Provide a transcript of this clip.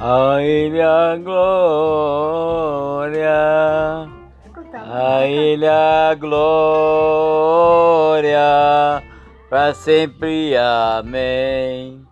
A Ele a glória, a Ele a glória, para sempre. Amém.